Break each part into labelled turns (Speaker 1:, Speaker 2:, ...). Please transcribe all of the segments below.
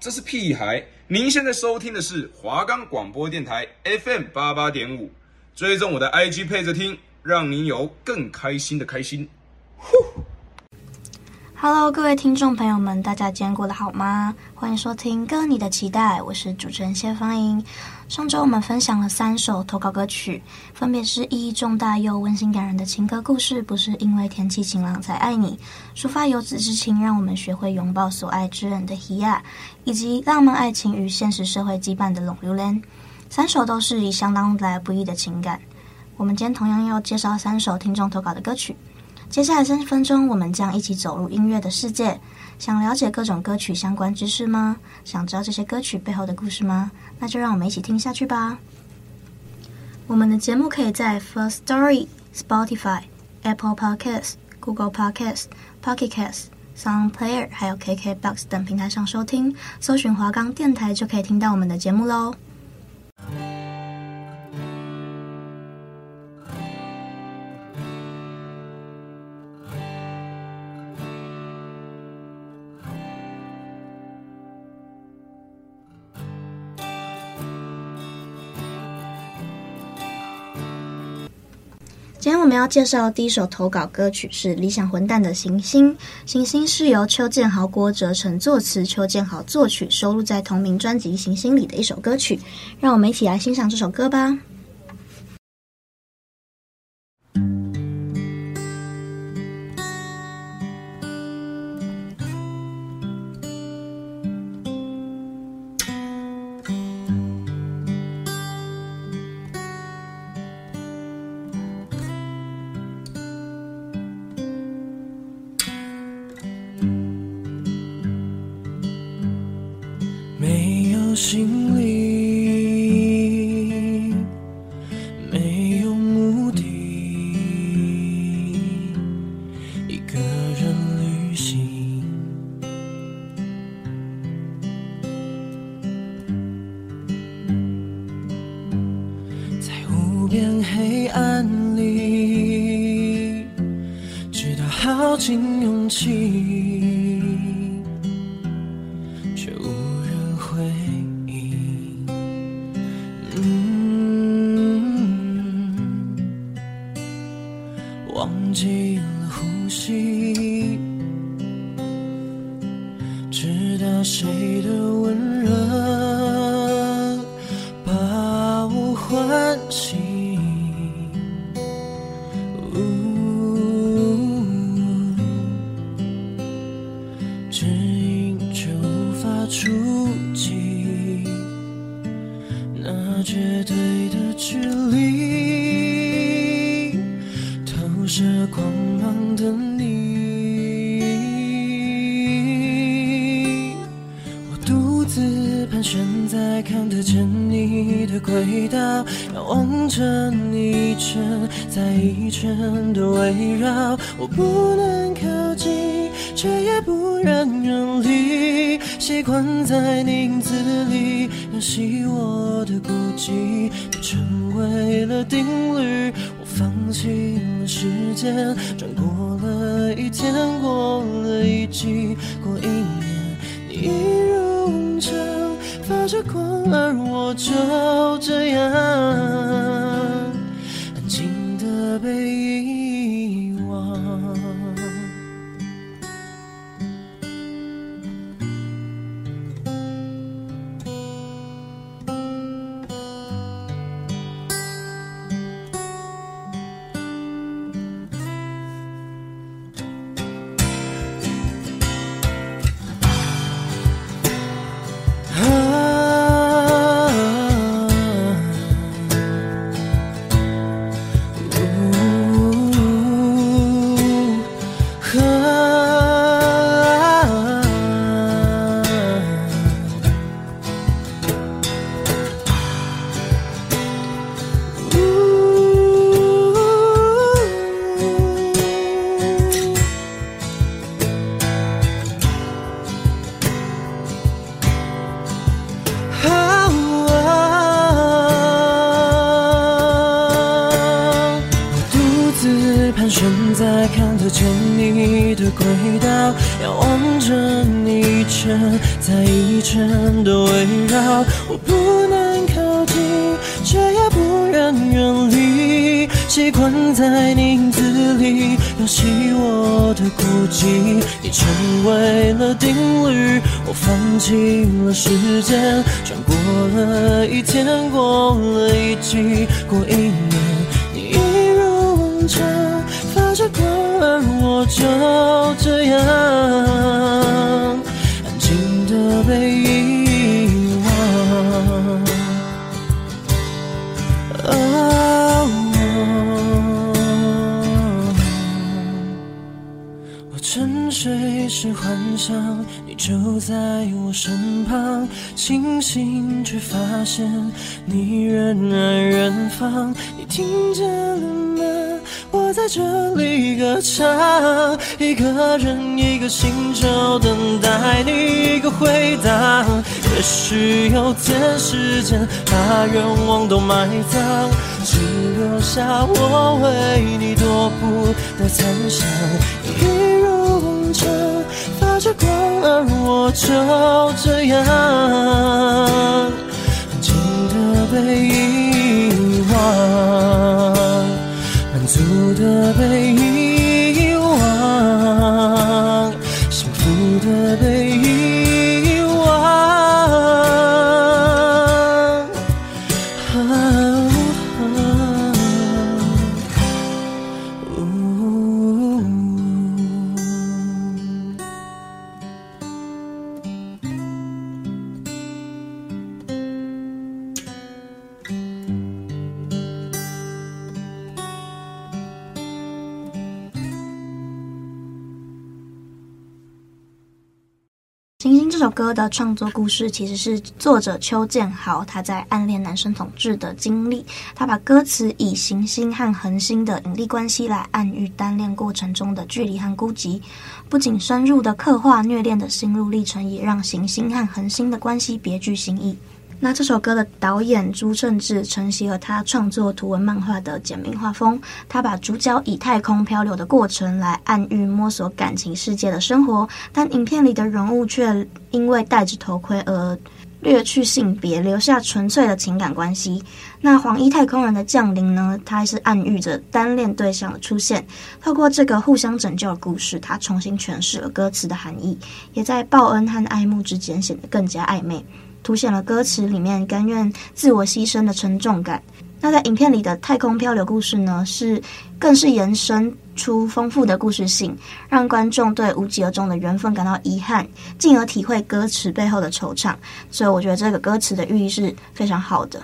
Speaker 1: 这是屁孩。您现在收听的是华冈广播电台 FM 八八点五，追踪我的 IG 配着听，让您有更开心的开心。呼。
Speaker 2: Hello，各位听众朋友们，大家今天过得好吗？欢迎收听《歌你的期待》，我是主持人谢芳莹。上周我们分享了三首投稿歌曲，分别是意义重大又温馨感人的情歌故事，不是因为天气晴朗才爱你，抒发游子之情，让我们学会拥抱所爱之人的希亚，以及浪漫爱情与现实社会羁绊的浪流连。三首都是以相当来不易的情感。我们今天同样要介绍三首听众投稿的歌曲。接下来三十分钟，我们将一起走入音乐的世界。想了解各种歌曲相关知识吗？想知道这些歌曲背后的故事吗？那就让我们一起听下去吧。我们的节目可以在 First Story、Spotify、Apple Podcasts、Google Podcasts、Pocket Casts、Sound Player 还有 KKBox 等平台上收听，搜寻华冈电台就可以听到我们的节目喽。们要介绍的第一首投稿歌曲是理想混蛋的《行星》。《行星》是由邱建豪、郭哲成作词，邱建豪作曲，收录在同名专辑《行星》里的一首歌曲。让我们一起来欣赏这首歌吧。
Speaker 3: 忘记了呼吸，知道谁的温柔。习惯在你影子里温习我的孤寂，成为了定律。我放弃了时间，转过了一天，过了一季，过一年，你一如往常发着光，而我就这样安静的背影我放弃了时间，转过了一天，过了一季，过一年，你一如往常发着光，而我就这样安静。的被遗忘。Oh, 我沉睡时幻想就在我身旁，清醒却发现你仍然远方。你听见了吗？我在这里歌唱，一个人一个星球等待你一个回答。也许有天时间把愿望都埋葬，只留下我为你踱步的残响。一如往常着光，而我就这样安静的被遗忘。满足的被遗忘行
Speaker 2: 星这首歌的创作故事其实是作者邱建豪他在暗恋男生统治的经历。他把歌词以行星和恒星的引力关系来暗喻单恋过程中的距离和孤寂，不仅深入的刻画虐恋的心路历程，也让行星和恒星的关系别具新意。那这首歌的导演朱正志承袭了他创作图文漫画的简明画风，他把主角以太空漂流的过程来暗喻摸索感情世界的生活，但影片里的人物却因为戴着头盔而略去性别，留下纯粹的情感关系。那黄衣太空人的降临呢？它还是暗喻着单恋对象的出现。透过这个互相拯救的故事，他重新诠释了歌词的含义，也在报恩和爱慕之间显得更加暧昧。凸显了歌词里面甘愿自我牺牲的沉重感。那在影片里的太空漂流故事呢，是更是延伸出丰富的故事性，让观众对无疾而终的缘分感到遗憾，进而体会歌词背后的惆怅。所以我觉得这个歌词的寓意是非常好的。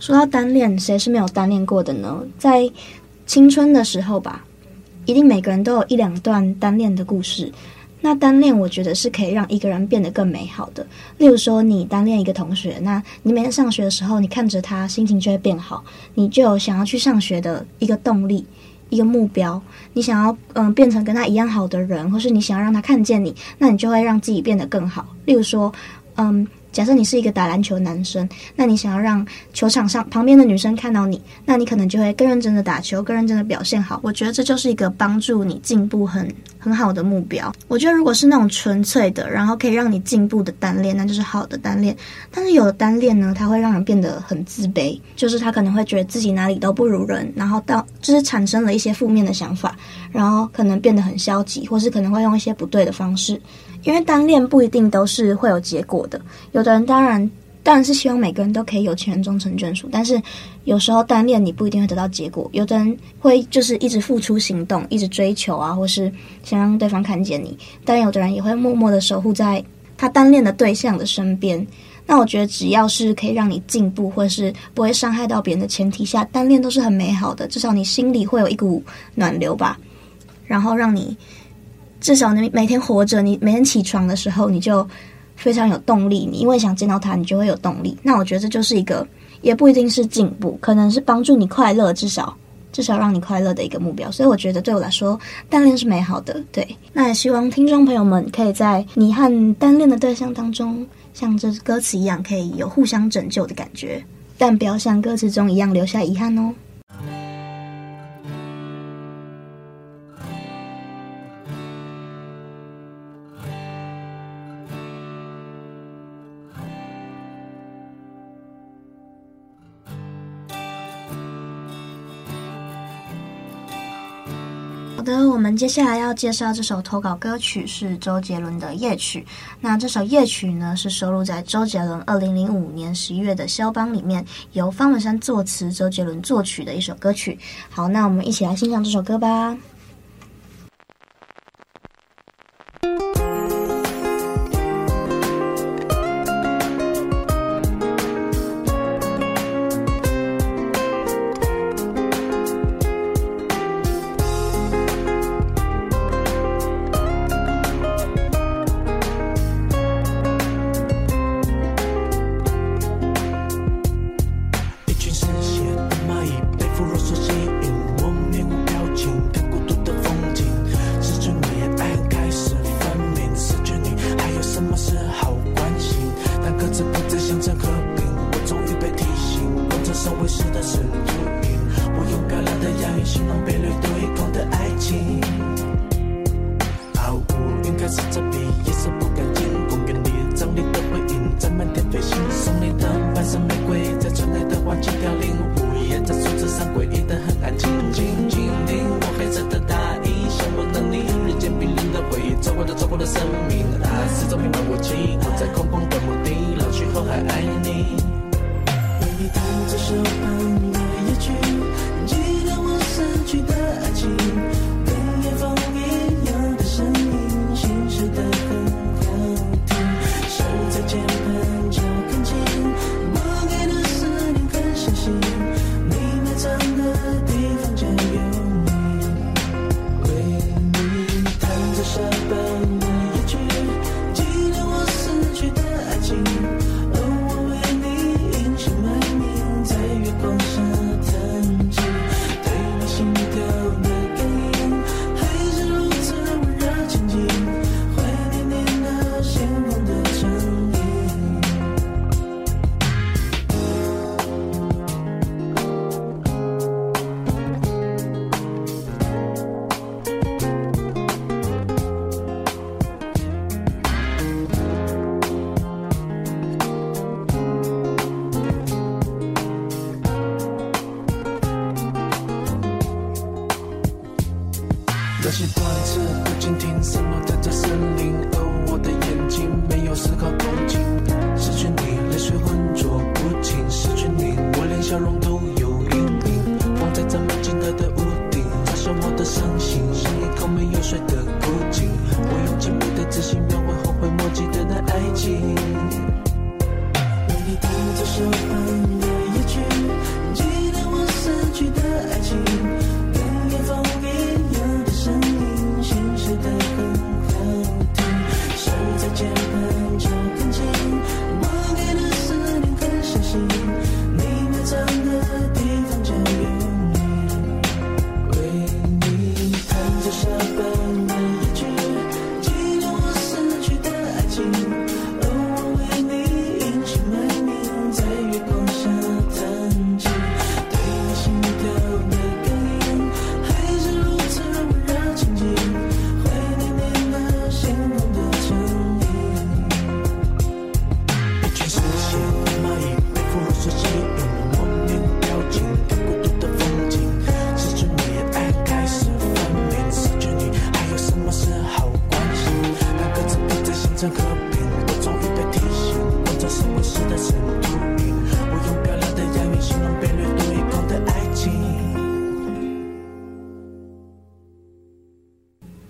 Speaker 2: 说到单恋，谁是没有单恋过的呢？在青春的时候吧，一定每个人都有一两段单恋的故事。那单恋，我觉得是可以让一个人变得更美好的。例如说，你单恋一个同学，那你每天上学的时候，你看着他，心情就会变好，你就有想要去上学的一个动力，一个目标。你想要嗯、变成跟他一样好的人，或是你想要让他看见你，那你就会让自己变得更好。例如说，嗯。假设你是一个打篮球男生，那你想要让球场上旁边的女生看到你，那你可能就会更认真的打球，更认真的表现好。我觉得这就是一个帮助你进步很很好的目标。我觉得如果是那种纯粹的，然后可以让你进步的单恋，那就是好的单恋。但是有的单恋呢，它会让人变得很自卑，就是他可能会觉得自己哪里都不如人，然后到就是产生了一些负面的想法，然后可能变得很消极，或是可能会用一些不对的方式。因为单恋不一定都是会有结果的，有的人当然当然是希望每个人都可以有情人终成眷属，但是有时候单恋你不一定会得到结果。有的人会就是一直付出行动，一直追求啊，或是想让对方看见你，但有的人也会默默的守护在他单恋的对象的身边。那我觉得只要是可以让你进步，或是不会伤害到别人的前提下，单恋都是很美好的，至少你心里会有一股暖流吧，然后让你。至少你每天活着，你每天起床的时候，你就非常有动力。你因为想见到他，你就会有动力。那我觉得这就是一个，也不一定是进步，可能是帮助你快乐，至少至少让你快乐的一个目标。所以我觉得对我来说，单恋是美好的。对，那也希望听众朋友们可以在你和单恋的对象当中，像这歌词一样，可以有互相拯救的感觉，但不要像歌词中一样留下遗憾哦。
Speaker 4: 我们接下来要介绍这首投稿歌曲是周杰伦的《夜曲》。那这首《夜曲》呢，是收录在周杰伦二零零五年十一月的肖邦里面，由方文山作词，周杰伦作曲的一首歌曲。好，那我们一起来欣赏这首歌吧。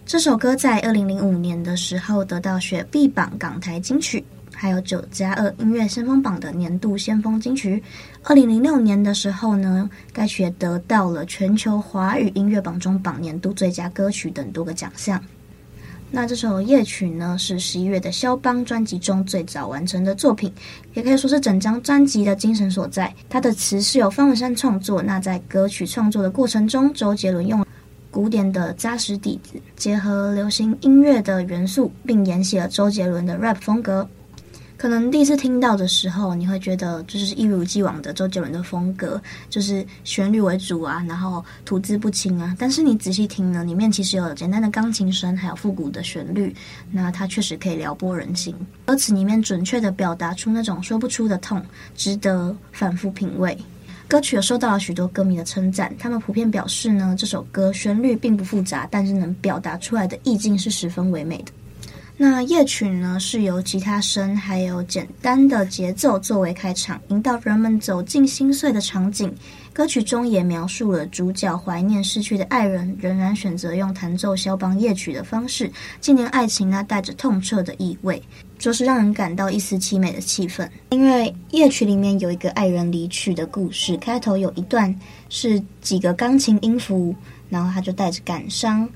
Speaker 4: 这首歌在二零零五年的时候得到雪碧榜港台金曲，还有九加二音乐先锋榜的年度先锋金曲。二零零六年的时候呢，该曲也得到了全球华语音乐榜中榜年度最佳歌曲等多个奖项。那这首夜曲呢，是十一月的肖邦专辑中最早完成的作品，也可以说是整张专辑的精神所在。它的词是由方文山创作，那在歌曲创作的过程中，周杰伦用古典的扎实底子，结合流行音乐的元素，并沿袭了周杰伦的 rap 风格。可能第一次听到的时候，你会觉得就是一如既往的周杰伦的风格，就是旋律为主啊，然后吐字不清啊。但是你仔细听呢，里面其实有简单的钢琴声，还有复古的旋律，那它确实可以撩拨人心。歌词里面准确地表达出那种说不出的痛，值得反复品味。
Speaker 2: 歌曲也受到了许多歌迷的称赞，他们普遍表示呢，这首歌旋律并不复杂，但是能表达出来的意境是十分唯美的。那夜曲呢，是由吉他声还有简单的节奏作为开场，引导人们走进心碎的场景。歌曲中也描述了主角怀念逝去的爱人，仍然选择用弹奏肖邦夜曲的方式纪念爱情，那带着痛彻的意味，着实让人感到一丝凄美的气氛。因为夜曲里面有一个爱人离去的故事，开头有一段是几个钢琴音符，然后他就带着感伤。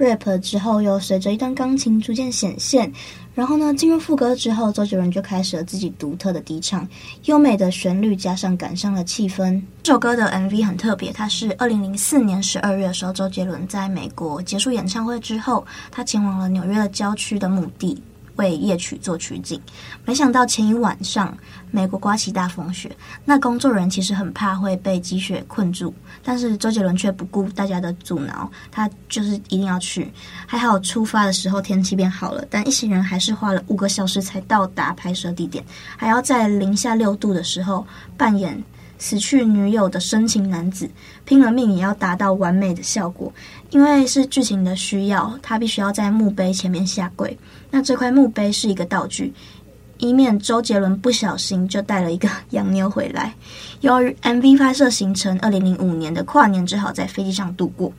Speaker 2: Rap 之后又随着一段钢琴逐渐显现，然后呢，进入副歌之后，周杰伦就开始了自己独特的低唱，优美的旋律加上感伤的气氛。这首歌的 MV 很特别，它是二零零四年十二月的时候，周杰伦在美国结束演唱会之后，他前往了纽约的郊区的墓地。为夜曲做取景，没想到前一晚上美国刮起大风雪，那工作人员其实很怕会被积雪困住，但是周杰伦却不顾大家的阻挠，他就是一定要去。还好出发的时候天气变好了，但一行人还是花了五个小时才到达拍摄地点，还要在零下六度的时候扮演死去女友的深情男子，拼了命也要达到完美的效果。因为是剧情的需要，他必须要在墓碑前面下跪。那这块墓碑是一个道具，以免周杰伦不小心就带了一个 洋妞回来。由于 MV 拍摄行程，二零零五年的跨年只好在飞机上度过。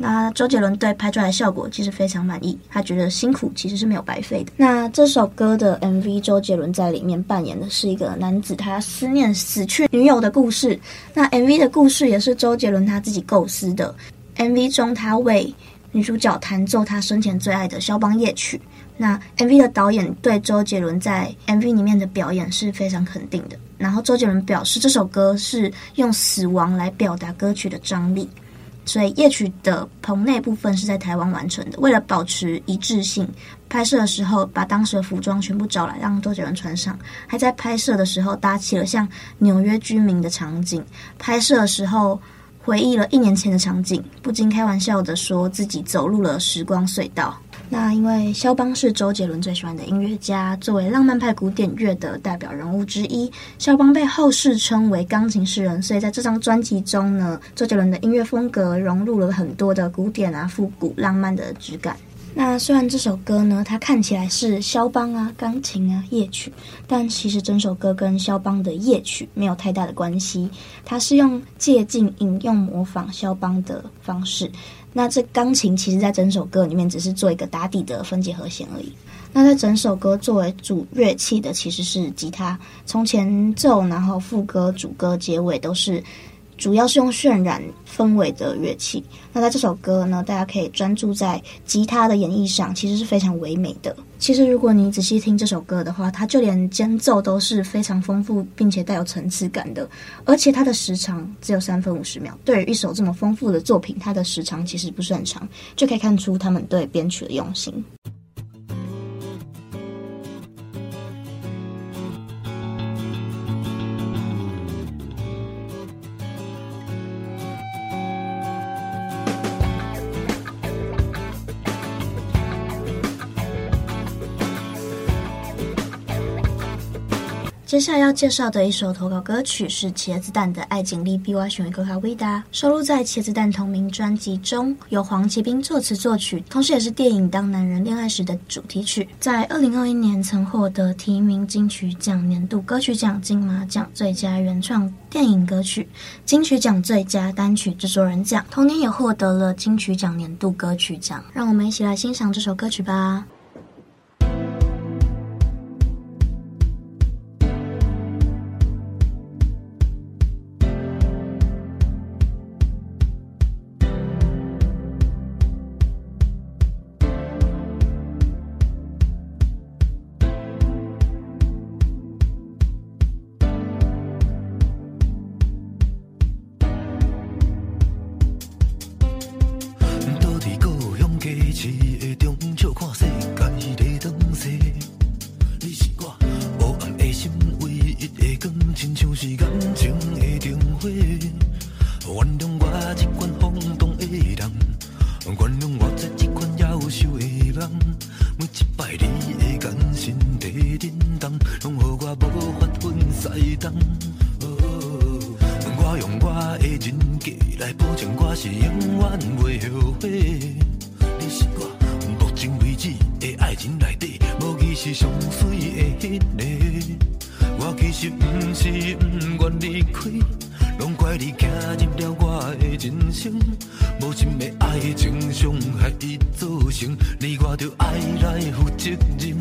Speaker 2: 那周杰伦对拍出来的效果其实非常满意，他觉得辛苦其实是没有白费的。那这首歌的 MV，周杰伦在里面扮演的是一个男子，他思念死去女友的故事。那 MV 的故事也是周杰伦他自己构思的。MV 中，他为女主角弹奏他生前最爱的肖邦夜曲。那 MV 的导演对周杰伦在 MV 里面的表演是非常肯定的。然后周杰伦表示，这首歌是用死亡来表达歌曲的张力。所以夜曲的棚内部分是在台湾完成的。为了保持一致性，拍摄的时候把当时的服装全部找来让周杰伦穿上，还在拍摄的时候搭起了像纽约居民的场景。拍摄的时候回忆了一年前的场景，不禁开玩笑的说自己走入了时光隧道。那因为肖邦是周杰伦最喜欢的音乐家，作为浪漫派古典乐的代表人物之一，肖邦被后世称为钢琴诗人，所以在这张专辑中呢，周杰伦的音乐风格融入了很多的古典啊、复古、浪漫的质感。那虽然这首歌呢，它看起来是肖邦啊、钢琴啊、夜曲，但其实整首歌跟肖邦的夜曲没有太大的关系，它是用借镜、引用、模仿肖邦的方式。那这钢琴其实，在整首歌里面只是做一个打底的分解和弦而已。那在整首歌作为主乐器的其实是吉他，从前奏，然后副歌、主歌、结尾都是。主要是用渲染氛围的乐器。那在这首歌呢，大家可以专注在吉他的演绎上，其实是非常唯美的。其实如果你仔细听这首歌的话，它就连间奏都是非常丰富并且带有层次感的。而且它的时长只有三分五十秒，对于一首这么丰富的作品，它的时长其实不是很长，就可以看出他们对编曲的用心。接下来要介绍的一首投稿歌曲是茄子蛋的《爱情你比我想的更卡伟大》，收录在茄子蛋同名专辑中，由黄奇斌作词作曲，同时也是电影《当男人恋爱时》的主题曲。在二零二一年曾获得提名金曲奖年度歌曲奖、金马奖最佳原创电影歌曲、金曲奖最佳单曲制作人奖，同年也获得了金曲奖年度歌曲奖。让我们一起来欣赏这首歌曲吧。
Speaker 5: 来保证我是永远袂后悔。你是我目前为止的爱情内底，无疑是上水的迄个。我其实不是不愿离开，拢怪你走入了我的人生，无情的爱情伤害已造成，你我着爱来负责任。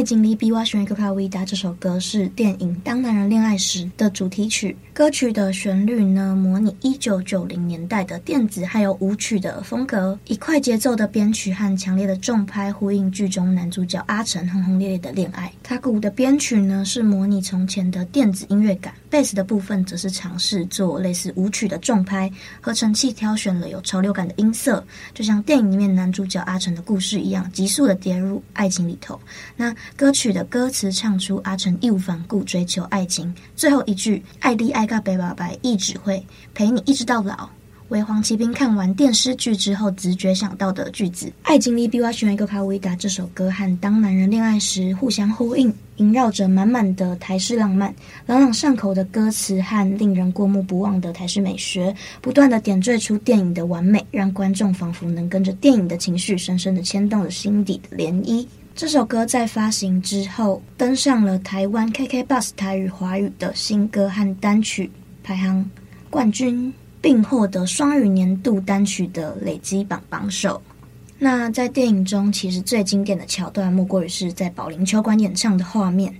Speaker 2: 爱情里比我想的更伟大。这首歌是电影《当男人恋爱时》的主题曲。歌曲的旋律呢，模拟一九九零年代的电子还有舞曲的风格，以快节奏的编曲和强烈的重拍呼应剧中男主角阿成轰轰烈烈的恋爱。他鼓的编曲呢，是模拟从前的电子音乐感，贝斯的部分则是尝试做类似舞曲的重拍，合成器挑选了有潮流感的音色，就像电影里面男主角阿成的故事一样，急速的跌入爱情里头。那歌曲的歌词唱出阿成义无反顾追求爱情，最后一句“爱你爱到白白白，一直会陪你一直到老”，为黄奇斌看完电视剧之后直觉想到的句子。爱情里比我想的更伟大。这首歌和当男人恋爱时互相呼应，萦绕着满满的台式浪漫，朗朗上口的歌词和令人过目不忘的台式美学，不断的点缀出电影的完美，让观众仿佛能跟着电影的情绪，深深的牵动了心底的涟漪。这首歌在发行之后，登上了台湾 KK Bus 台语华语的新歌和单曲排行冠军，并获得双语年度单曲的累积榜榜首。那在电影中，其实最经典的桥段，莫过于是在保龄球馆演唱的画面。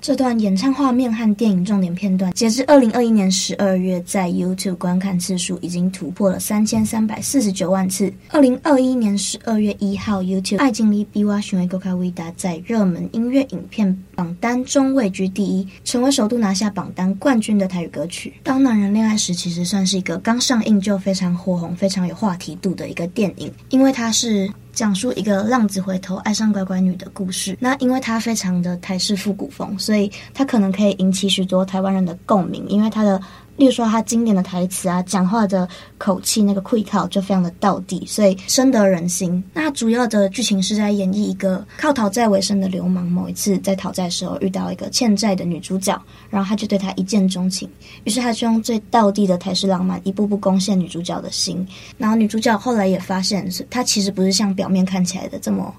Speaker 2: 这段演唱画面和电影重点片段，截至二零二一年十二月，在 YouTube 观看次数已经突破了三千三百四十九万次。二零二一年十二月一号，YouTube《爱情里比我想的更伟大》在热门音乐影片榜单中位居第一，成为首度拿下榜单冠军的台语歌曲。当男人恋爱时，其实算是一个刚上映就非常火红、非常有话题度的一个电影，因为它是。讲述一个浪子回头爱上乖乖女的故事。那因为它非常的台式复古风，所以它可能可以引起许多台湾人的共鸣，因为它的例如说他经典的台词啊，讲话的口气，那个气口就非常的道地，所以深得人心。那主要的剧情是在演绎一个靠讨债为生的流氓，某一次在讨债的时候遇到一个欠债的女主角，然后他就对她一见钟情，于是他就用最道地的台式浪漫，一步步攻陷女主角的心。然后女主角后来也发现，是她其实不是像表面看起来的这么。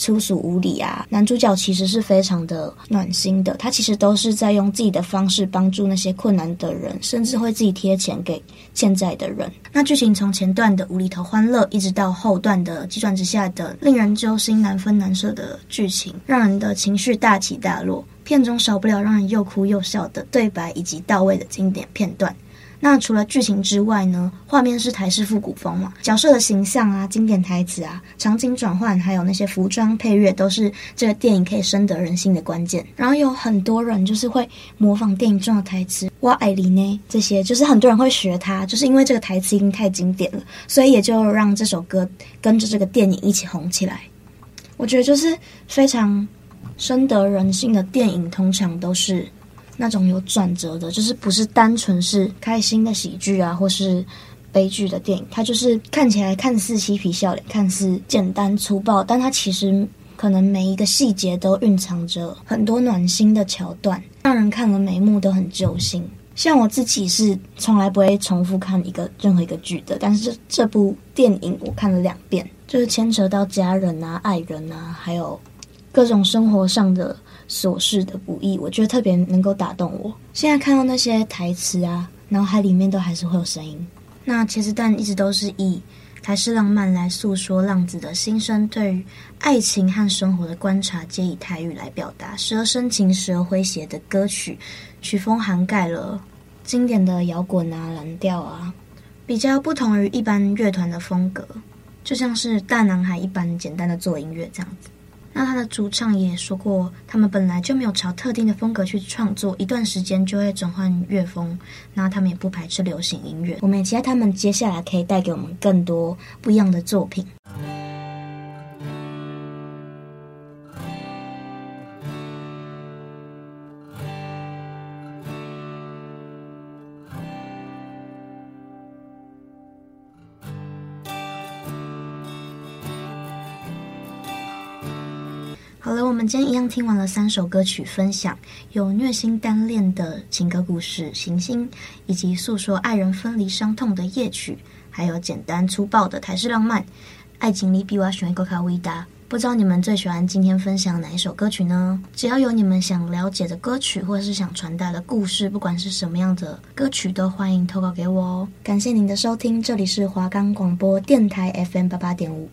Speaker 2: 粗俗无礼啊！男主角其实是非常的暖心的，他其实都是在用自己的方式帮助那些困难的人，甚至会自己贴钱给欠债的人。那剧情从前段的无厘头欢乐，一直到后段的急转直下的令人揪心、难分难舍的剧情，让人的情绪大起大落。片中少不了让人又哭又笑的对白，以及到位的经典片段。那除了剧情之外呢，画面是台式复古风嘛，角色的形象啊、经典台词啊、场景转换，还有那些服装配乐，都是这个电影可以深得人心的关键。然后有很多人就是会模仿电影中的台词，哇，爱丽呢这些，就是很多人会学他，就是因为这个台词已经太经典了，所以也就让这首歌跟着这个电影一起红起来。我觉得就是非常深得人心的电影，通常都是。那种有转折的，就是不是单纯是开心的喜剧啊，或是悲剧的电影，它就是看起来看似嬉皮笑脸，看似简单粗暴，但它其实可能每一个细节都蕴藏着很多暖心的桥段，让人看了每一幕都很揪心。像我自己是从来不会重复看一个任何一个剧的，但是这部电影我看了两遍，就是牵扯到家人啊、爱人啊，还有各种生活上的。琐事的不易，我觉得特别能够打动我。现在看到那些台词啊，脑海里面都还是会有声音。那茄子蛋一直都是以台式浪漫来诉说浪子的心声，对于爱情和生活的观察，皆以台语来表达，时而深情，时而诙谐的歌曲，曲风涵盖了经典的摇滚啊、蓝调啊，比较不同于一般乐团的风格，就像是大男孩一般简单的做音乐这样子。那他的主唱也说过，他们本来就没有朝特定的风格去创作，一段时间就会转换乐风。那他们也不排斥流行音乐，我们也期待他们接下来可以带给我们更多不一样的作品。今天一样听完了三首歌曲分享，有虐心单恋的情歌故事《行星》，以及诉说爱人分离伤痛的夜曲，还有简单粗暴的台式浪漫《爱情里比我喜欢阁较伟大》。不知道你们最喜欢今天分享哪一首歌曲呢？只要有你们想了解的歌曲，或者是想传达的故事，不管是什么样的歌曲，都欢迎投稿给我哦。感谢您的收听，这里是华冈广播电台 FM 八八点五。